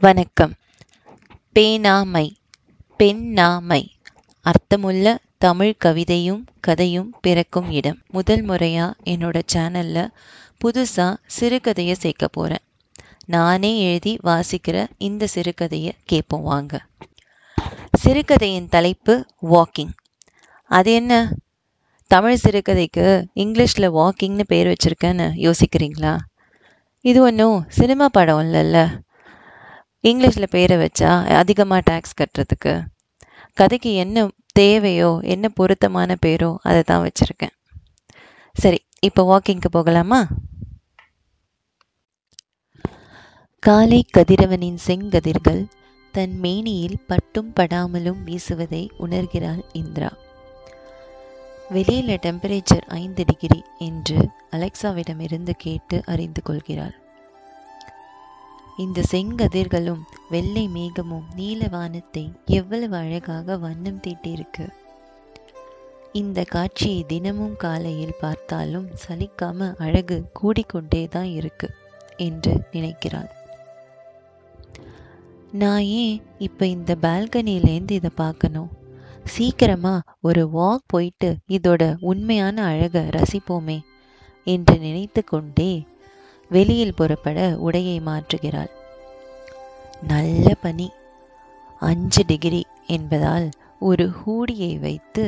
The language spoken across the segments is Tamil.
வணக்கம். பேனாமை பெண்ணாமை. அர்த்தமுள்ள தமிழ் கவிதையும் கதையும் பிறக்கும் இடம். முதல் முறையா என்னோட சேனல்ல புதுசா சிறுகதையை சேர்க்க போறேன். நானே எழுதி வாசிக்கிற இந்த சிறுகதையை கேட்போம் வாங்க. சிறுகதையின் தலைப்பு வாக்கிங் அது என்ன? தமிழ் சிறுகதைக்கு இங்கிலீஷில் வாக்கிங்னு பேர் வச்சிருக்கேன்னு யோசிக்கிறீங்களா? இது ஒன்றும் சினிமா படம் இல்லைல்ல. இங்கிலீஷில் பேரை வச்சா அதிகமாக டேக்ஸ் கட்டுறதுக்கு. கதைக்கு என்ன தேவையோ என்ன பொருத்தமான பேரோ அதை தான் வச்சுருக்கேன். சரி இப்போ வாக்கிங்க்கு போகலாமா? காலை கதிரவனின் செங்கதிர்கள் தன் மேனியில் பட்டும் படாமலும் வீசுவதை உணர்கிறாள் இந்திரா. வெளியில் டெம்பரேச்சர் ஐந்து டிகிரி என்று அலெக்சாவிடமிருந்து கேட்டு அறிந்து கொள்கிறாள். இந்த செங்கதிர்களும் வெள்ளை மேகமும் நீல வானத்தை எவ்வளவு அழகாக வண்ணம் தீட்டியிருக்கு இந்த காட்சியை தினமும் காலையில் பார்த்தாலும் சலிக்காம அழகு கூடிக்கொண்டே தான் இருக்கு என்று நினைக்கிறாள். நான் ஏன் இப்ப இந்த பால்கனிலேருந்து இதை பார்க்கணும்? சீக்கிரமா ஒரு வாக் போயிட்டு இதோட உண்மையான அழகை ரசிப்போமே என்று நினைத்து கொண்டே வெளியில் புறப்பட உடையை மாற்றுகிறாள். நல்ல பனி. அஞ்சு டிகிரி என்பதால் ஒரு ஹூடியை வைத்து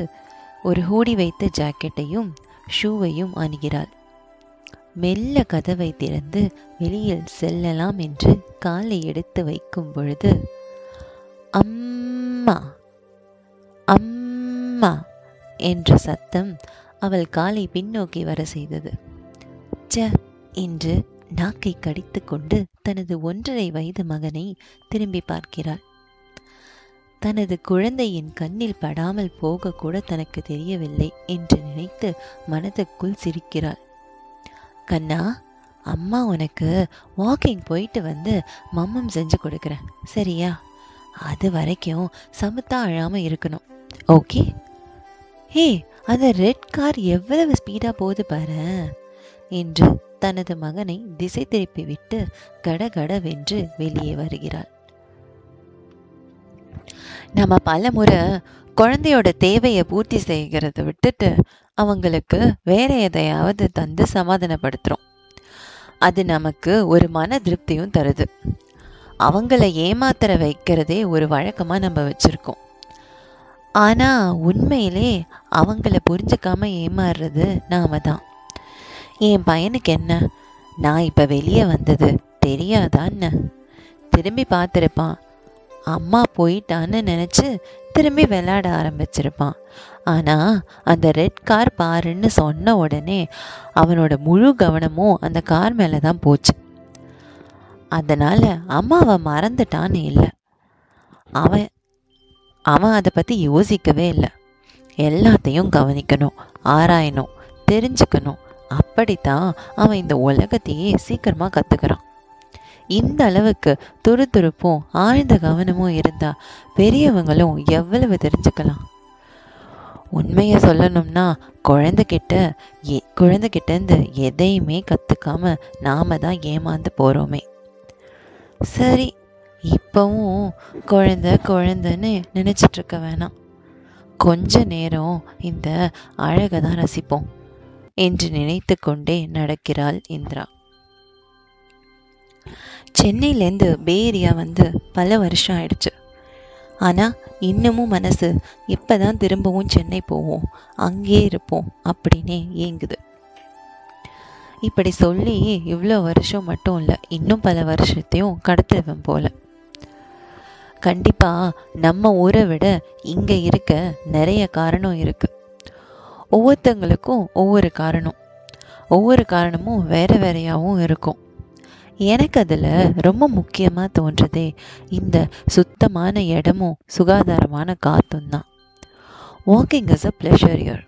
ஒரு ஹூடி வைத்த ஜாக்கெட்டையும் ஷூவையும் அணுகிறாள். மெல்ல கதவை திறந்து வெளியில் செல்லலாம் என்று காலை எடுத்து வைக்கும் பொழுது அம்மா அம்மா என்ற சத்தம் அவள் காலை பின்னோக்கி வர செய்தது. ச என்று நாக்கை கடித்துக்கொண்டு தனது ஒன்றரை வயது மகனை திரும்பி பார்க்கிறாள். தனது குழந்தையின் கண்ணில் படாமல் போக கூட தனக்கு தெரியவில்லை என்று நினைத்து மனதுக்குள் சிரிக்கிறாள். கண்ணா அம்மா உனக்கு வாக்கிங் போயிட்டு வந்து மம்மம் செஞ்சு கொடுக்குறேன். சரியா? அது வரைக்கும் சமத்தா அழாம இருக்கணும். ஓகே? ஹே அந்த ரெட் கார் எவ்வளவு ஸ்பீடா போகுது பாரு என்று தனது மகனை திசை திருப்பி விட்டு கடகடவென்று வெளியே வருகிறாள். நம்ம பல முறை குழந்தையோட தேவையை பூர்த்தி செய்கிறத விட்டுட்டு அவங்களுக்கு வேற எதையாவது தந்து சமாதானப்படுத்துறோம். அது நமக்கு ஒரு மன திருப்தியும் தருது. அவங்கள ஏமாத்திர வைக்கிறதே ஒரு வழக்கமாக நம்ம வச்சுருக்கோம். ஆனால் உண்மையிலே அவங்கள புரிஞ்சுக்காம ஏமாறுறது நாம தான். என் பையனுக்கு என்ன? நான் இப்போ வெளியே வந்தது தெரியாதான்னு. திரும்பி பார்த்துருப்பான் அம்மா போயிட்டான்னு நினச்சி திரும்பி விளையாட ஆரம்பிச்சிருப்பான். ஆனால் அந்த ரெட் கார் பாருன்னு சொன்ன உடனே அவனோட முழு கவனமும் அந்த கார் மேலே தான் போச்சு. அதனால் அம்மாவை மறந்துட்டான்னு இல்லை. அவன் அவன் அதை பற்றி யோசிக்கவே இல்லை. எல்லாத்தையும் கவனிக்கணும் ஆராயணும் தெரிஞ்சுக்கணும். அப்படித்தான் அவன் இந்த உலகத்தையே சீக்கிரமா கத்துக்கிறான். இந்த அளவுக்கு துருதுருப்பும் ஆழ்ந்த கவனமும் இருந்தா பெரியவங்களும் எவ்வளவு தெரிஞ்சுக்கலாம்? உண்மையை சொல்லணும்னா குழந்தைகிட்ட எ குழந்தைகிட்டேருந்து எதையுமே கற்றுக்காம நாம தான் ஏமாந்து போகிறோமே சரி இப்போவும் குழந்த குழந்தைன்னு நினச்சிட்ருக்க வேணாம். கொஞ்ச நேரம் இந்த அழகை தான் ரசிப்போம். என்று நினைத்து கொண்டே நடக்கிறாள் இந்திரா. சென்னையிலேருந்து பே ஏரியா வந்து பல வருஷம் ஆயிடுச்சு. ஆனால் இன்னமும் மனசு எப்பதான் திரும்பவும் சென்னை போவோம் அங்கேயே இருப்போம் அப்படின்னே ஏங்குது. இப்படி சொல்லி இவ்வளோ வருஷம் மட்டும் இல்லை இன்னும் பல வருஷத்தையும் கடத்திடுவேன் போல. கண்டிப்பாக நம்ம ஊரை விட இங்கே இருக்க நிறைய காரணம் இருக்குது ஒவ்வொருத்தங்களுக்கும் ஒவ்வொரு காரணம். ஒவ்வொரு காரணமும் வேற வேறையாகவும் இருக்கும். எனக்கு அதில் ரொம்ப முக்கியமாக தோன்றதே இந்த சுத்தமான இடமும் சுகாதாரமான காத்தும் தான். Walking is a pleasure year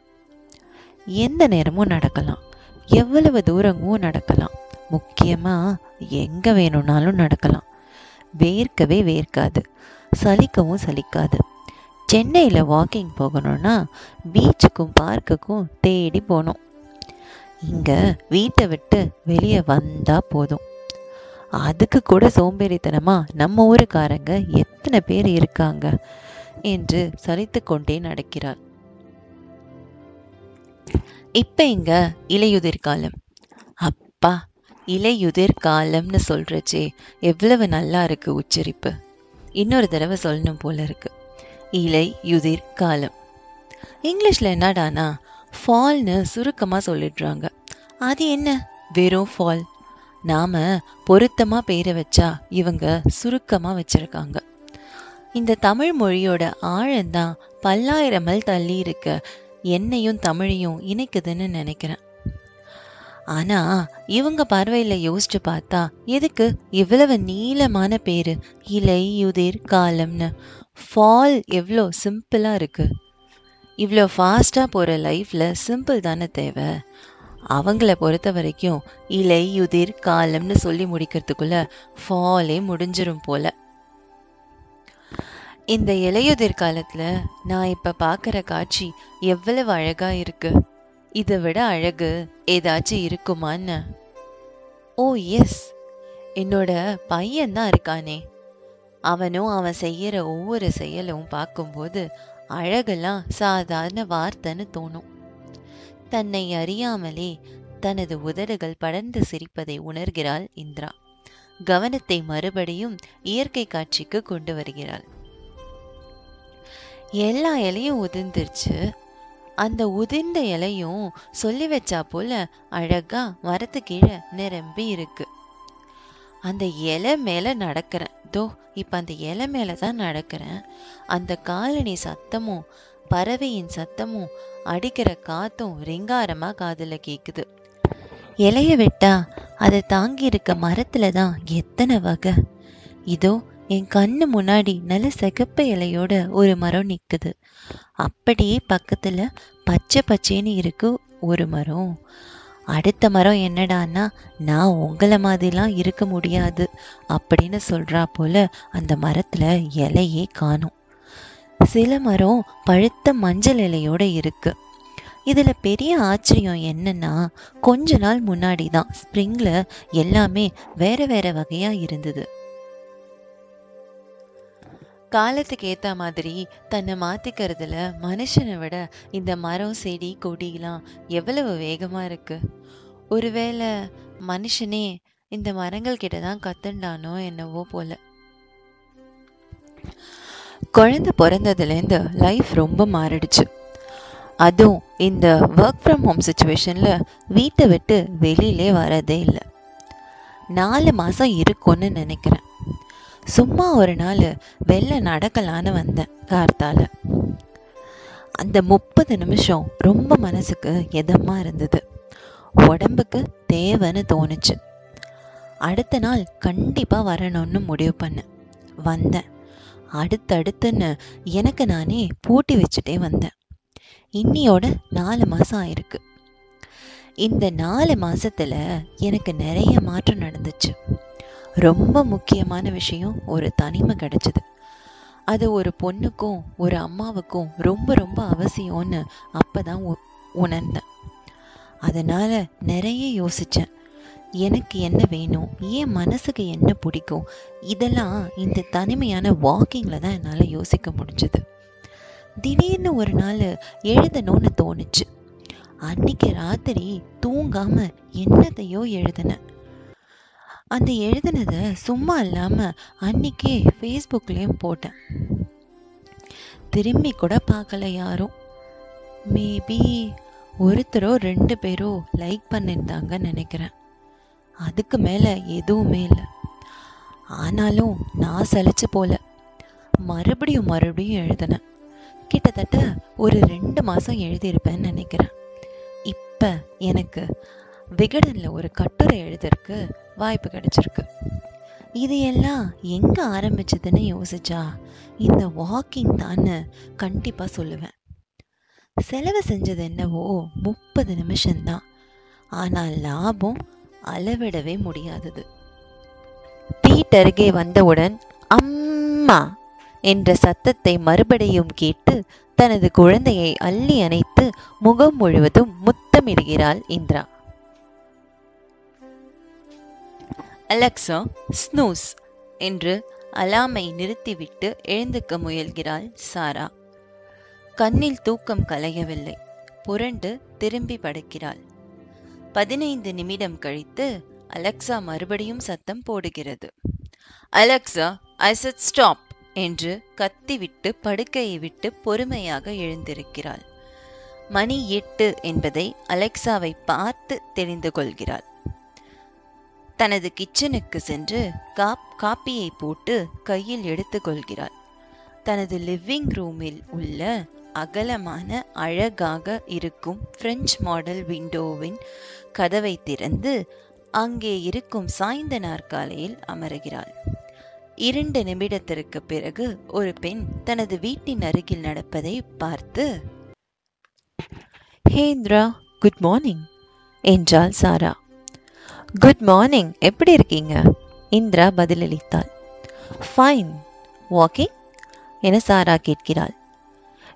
எந்த நேரமும் நடக்கலாம். எவ்வளவு தூரமும் நடக்கலாம். முக்கியமாக எங்கே வேணும்னாலும் நடக்கலாம். வேர்க்கவே வேர்க்காது. சலிக்கவும் சலிக்காது. சென்னையில் வாக்கிங் போகணும்னா பீச்சுக்கும் பார்க்குக்கும் தேடி போகணும். இங்கே வீட்டை விட்டு வெளியே வந்தால் போதும். அதுக்கு கூட சோம்பேறித்தனமாக நம்ம ஊருக்காரங்க எத்தனை பேர் இருக்காங்க என்று சலித்து கொண்டே நடக்கிறாள். இப்போ இங்கே இலையுதிர் காலம். அப்பா இலையுதிர் காலம்னு சொல்கிறச்சே எவ்வளவு நல்லா இருக்குது உச்சரிப்பு. இன்னொரு தடவை சொல்லணும் போல இருக்குது இலை யுதிர் காலம். இங்கிலீஷ்ல என்னடானா ஃபால்னு சுருக்கமா சொல்லிடுறாங்க. அது என்ன? வெறும் ஃபால். நாம பொருத்தமா பேரை வச்சா இவங்க சுருக்கமா வச்சிருக்காங்க. இந்த தமிழ் மொழியோட ஆழம்தான் பல்லாயிரம் மைல் தள்ளி இருக்க என்னையும் தமிழையும் இணைக்குதுன்னு நினைக்கிறேன். ஆனா இவங்க பார்வையில் யோசிச்சு பார்த்தா எதுக்கு இவ்வளவு நீளமான பேரு இலை யுதிர் காலம்னு. ஃபால் எவ்வளோ சிம்பிளாக இருக்குது இவ்வளோ ஃபாஸ்ட்டாக போகிற லைஃப்பில் சிம்பிள் தானே தேவை. அவங்கள பொறுத்த வரைக்கும் இலை உதிர் காலம்னு சொல்லி முடிக்கிறதுக்குள்ளே ஃபாலே முடிஞ்சிரும் போல. இந்த இலையுதிர் காலத்தில் நான் இப்போ பார்க்குற காட்சி எவ்வளவு அழகாக இருக்கு. இதை விட அழகு ஏதாச்சும் இருக்குமான்னு. ஓ எஸ் என்னோட பையன் தான் இருக்கானே. அவனும் அவன் செய்யற ஒவ்வொரு செயலும் பார்க்கும்போது அழகெல்லாம் சாதாரண வார்த்தைன்னு தோணும். தன்னை அறியாமலே தனது உதடுகள் படர்ந்து சிரிப்பதை உணர்கிறாள் இந்திரா. கவனத்தை மறுபடியும் இயற்கை காட்சிக்கு கொண்டு வருகிறாள். எல்லா இலையும் உதிர்ந்துருச்சு. அந்த உதிர்ந்த இலையும் சொல்லி வச்சா போல அழகா மரத்து கீழே நிரம்பி இருக்கு. அந்த இலை மேலே நடக்கிறேன். தோ இப்போ அந்த இலை மேலே தான் நடக்கிறேன். அந்த காலனி சத்தமும் பறவையின் சத்தமும் அடிக்கிற காத்தும் ரிங்காரமாக காதில் கேட்குது இலைய விட்டா அதை தாங்கி இருக்க மரத்தில் தான் எத்தனை வகை? இதோ என் கண்ணு முன்னாடி நல்ல சிகப்பு இலையோட ஒரு மரம் நிற்குது அப்படியே பக்கத்தில் பச்சை பச்சைன்னு இருக்கு ஒரு மரம். அடுத்த மரம் என்னடான்னா நான் உங்களை மாதிரிலாம் இருக்க முடியாது அப்படின்னு சொல்கிறா போல அந்த மரத்தில் இலையே காணும். சில மரம் பழுத்த மஞ்சள் இலையோடு இருக்குது இதில் பெரிய ஆச்சரியம் என்னன்னா கொஞ்ச நாள் முன்னாடி தான் ஸ்ப்ரிங்கில் எல்லாமே வேறு வேறு வகையாக இருந்தது. காலத்துக்கு ஏத்த மாதிரி தன்னை மாத்திக்கிறதுல மனுஷனை விட இந்த மரம் செடி கொடிலாம் எவ்வளவு வேகமா இருக்கு? ஒருவேளை மனுஷனே இந்த மரங்கள் கிட்ட தான் கத்துண்டானோ என்னவோ போல. குழந்தை பிறந்ததுலேருந்து லைஃப் ரொம்ப மாறிடுச்சு. அதுவும் இந்த ஒர்க் ஃப்ரம் ஹோம் சுச்சுவேஷனில் வீட்டை விட்டு வெளியிலே வரதே இல்லை. நாலு மாதம் இருக்கும்னு நினைக்கிறேன். சும்மா ஒரு நாள் வெளில நடக்கலான்னு வந்தேன் கார்த்தால. அந்த முப்பது நிமிஷம் ரொம்ப மனசுக்கு இதமாக இருந்தது. உடம்புக்கு தேவைன்னு தோணுச்சு. அடுத்த நாள் கண்டிப்பாக வரணும்னு முடிவு பண்ணேன். வந்தேன். அடுத்தடுத்துன்னு எனக்கு நானே பூட்டி வச்சுட்டே வந்தேன். இன்னியோட நாலு மாதம் ஆயிருக்கு. இந்த நாலு மாதத்தில் எனக்கு நிறைய மாற்றம் நடந்துச்சு. ரொம்ப முக்கியமான விஷயம் ஒரு தனிமை கிடைச்சது. அது ஒரு பொண்ணுக்கும் ஒரு அம்மாவுக்கும் ரொம்ப ரொம்ப அவசியம்னு அப்பதான் உ- உணர்ந்தேன். அதனால நிறைய யோசித்தேன் எனக்கு என்ன வேணும்? ஏன் மனசுக்கு என்ன பிடிக்கும்? இதெல்லாம் இந்த தனிமையான வாக்கிங்கில் தான் என்னால் யோசிக்க முடிஞ்சது. திடீர்னு ஒரு நாள் எழுதணும்னு தோணுச்சு. அன்னைக்கு ராத்திரி தூங்காமல் என்னத்தையோ எழுதினேன். அந்த எழுதினதை சும்மா இல்லாமல் அன்னைக்கே ஃபேஸ்புக்லேயும் போட்டேன். திரும்பி கூட பார்க்கல யாரும். மேபி ஒருத்தரோ ரெண்டு பேரோ லைக் பண்ணியிருந்தாங்கன்னு நினைக்கிறேன். அதுக்கு மேலே எதுவுமே இல்லை. ஆனாலும் நான் சலிச்சு போல. மறுபடியும் மறுபடியும் எழுதினேன். கிட்டத்தட்ட ஒரு ரெண்டு மாதம் எழுதியிருப்பேன்னு நினைக்கிறேன். இப்போ எனக்கு விகடனில் ஒரு கட்டுரை எழுதிருக்கு வாய்ப்பு கிடைச்சிருக்கு. இது எல்லாம் எங்கே ஆரம்பிச்சதுன்னு யோசிச்சா இந்த வாக்கிங் தான்னு கண்டிப்பாக சொல்லுவேன். செலவு செஞ்சது என்னவோ முப்பது நிமிஷம்தான். ஆனால் லாபம் அளவிடவே முடியாதது. பீட்டருகே வந்தவுடன் அம்மா என்ற சத்தத்தை மறுபடியும் கேட்டு தனது குழந்தையை அள்ளி அணைத்து முகம் முழுவதும் முத்தமிடுகிறாள் இந்திரா. அலெக்சா ஸ்னூஸ் என்று அலாமை நிறுத்திவிட்டு எழுந்துக்க முயல்கிறாள் சாரா. கண்ணில் தூக்கம் கலையவில்லை. புரண்டு திரும்பி படுக்கிறாள். பதினைந்து நிமிடம் கழித்து அலெக்சா மறுபடியும் சத்தம் போடுகிறது. அலெக்சா ஐ சட் ஸ்டாப் என்று கத்திவிட்டு படுக்கையை விட்டு பொறுமையாக எழுந்திருக்கிறாள். மணி எட்டு என்பதை அலெக்சாவை பார்த்து தெரிந்து கொள்கிறாள். தனது கிச்சனுக்கு சென்று காப் காப்பியை போட்டு கையில் எடுத்துக்கொள்கிறாள். தனது லிவிங் ரூமில் உள்ள அகலமான அழகாக இருக்கும் பிரெஞ்சு மாடல் விண்டோவின் கதவை திறந்து அங்கே இருக்கும் சாய்ந்த நாற்காலியில் அமருகிறாள். இரண்டு நிமிடத்திற்கு பிறகு ஒரு பெண் தனது வீட்டின் அருகில் நடப்பதை பார்த்து ஹேந்திரா குட் மார்னிங் என்றாள் சாரா. குட் மார்னிங் எப்படி இருக்கீங்க? இந்திரா பதிலளித்தாள். ஃபைன் வாக்கிங் என சாரா கேட்கிறாள்.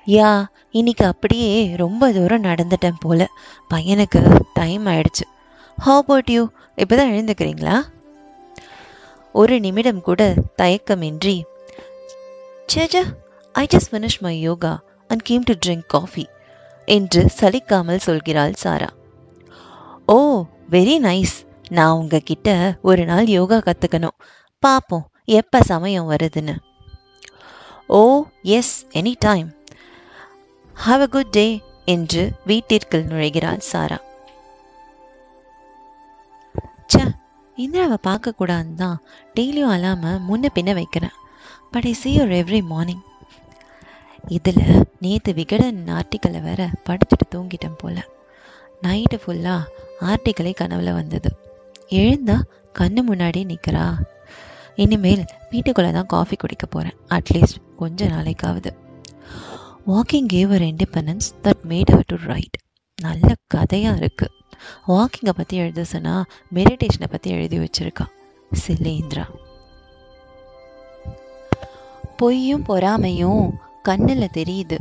யா இன்னைக்கு அப்படியே ரொம்ப தூரம் நடந்துட்டேன் போல. பையனுக்கு டைம் ஆயிடுச்சு. ஹவ் அபவுட் யூ இப்போதான் எழுந்துக்கிறீங்களா? ஒரு நிமிடம் கூட தயக்கமின்றி சேஜா I just finish my yoga and came to drink coffee என்று சலிக்காமல் சொல்கிறாள் சாரா. ஓ வெரி நைஸ் நான் உங்ககிட்ட ஒரு நாள் யோகா கற்றுக்கணும் பார்ப்போம் எப்போ சமயம் வருதுன்னு. ஓ yes any time have a good day என்று வீட்டிற்குள் நுழைகிறாள் சாரா. ச்சே இந்திராவை பார்க்கக்கூடாதுன்னு தான் டெய்லியும் அல்லாமல் முன்ன பின்ன வைக்கிறேன். But I see your every morning இதில் நேற்று விகடன் ஆர்டிக்கலை வேற படிச்சுட்டு தூங்கிட்டேன் போல. நைட்டு ஃபுல்லாக ஆர்டிக்கலே கனவில் வந்தது. எழுந்தா கண்ணு முன்னாடி நிற்கிறா இனிமேல் வீட்டுக்குள்ளே தான் காஃபி குடிக்க போகிறேன் அட்லீஸ்ட் கொஞ்ச நாளைக்காவது. Walking gave her independence that made our to write நல்ல கதையாக இருக்குது வாக்கிங்கை பற்றி எழுத சொன்னால் மெடிடேஷனை பற்றி எழுதி வச்சுருக்கா. சிலேந்திரா பொய்யும் பொறாமையும் கண்ணில் தெரியுது.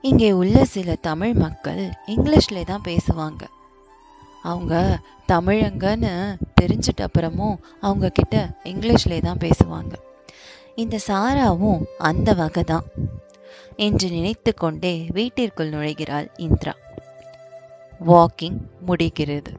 இங்கே உள்ள சில தமிழ் மக்கள் இங்கிலீஷில் தான் பேசுவாங்க. அவங்க தமிழங்கன்னு தெரிஞ்சிட்ட அப்புறமும் அவங்க கிட்ட இங்கிலீஷ்லேயே தான் பேசுவாங்க. இந்த சாராவும் அந்த வகை தான். என்று நினைத்து கொண்டே வீட்டிற்குள் நுழைகிறாள் இந்திரா. வாக்கிங் முடிகிறது.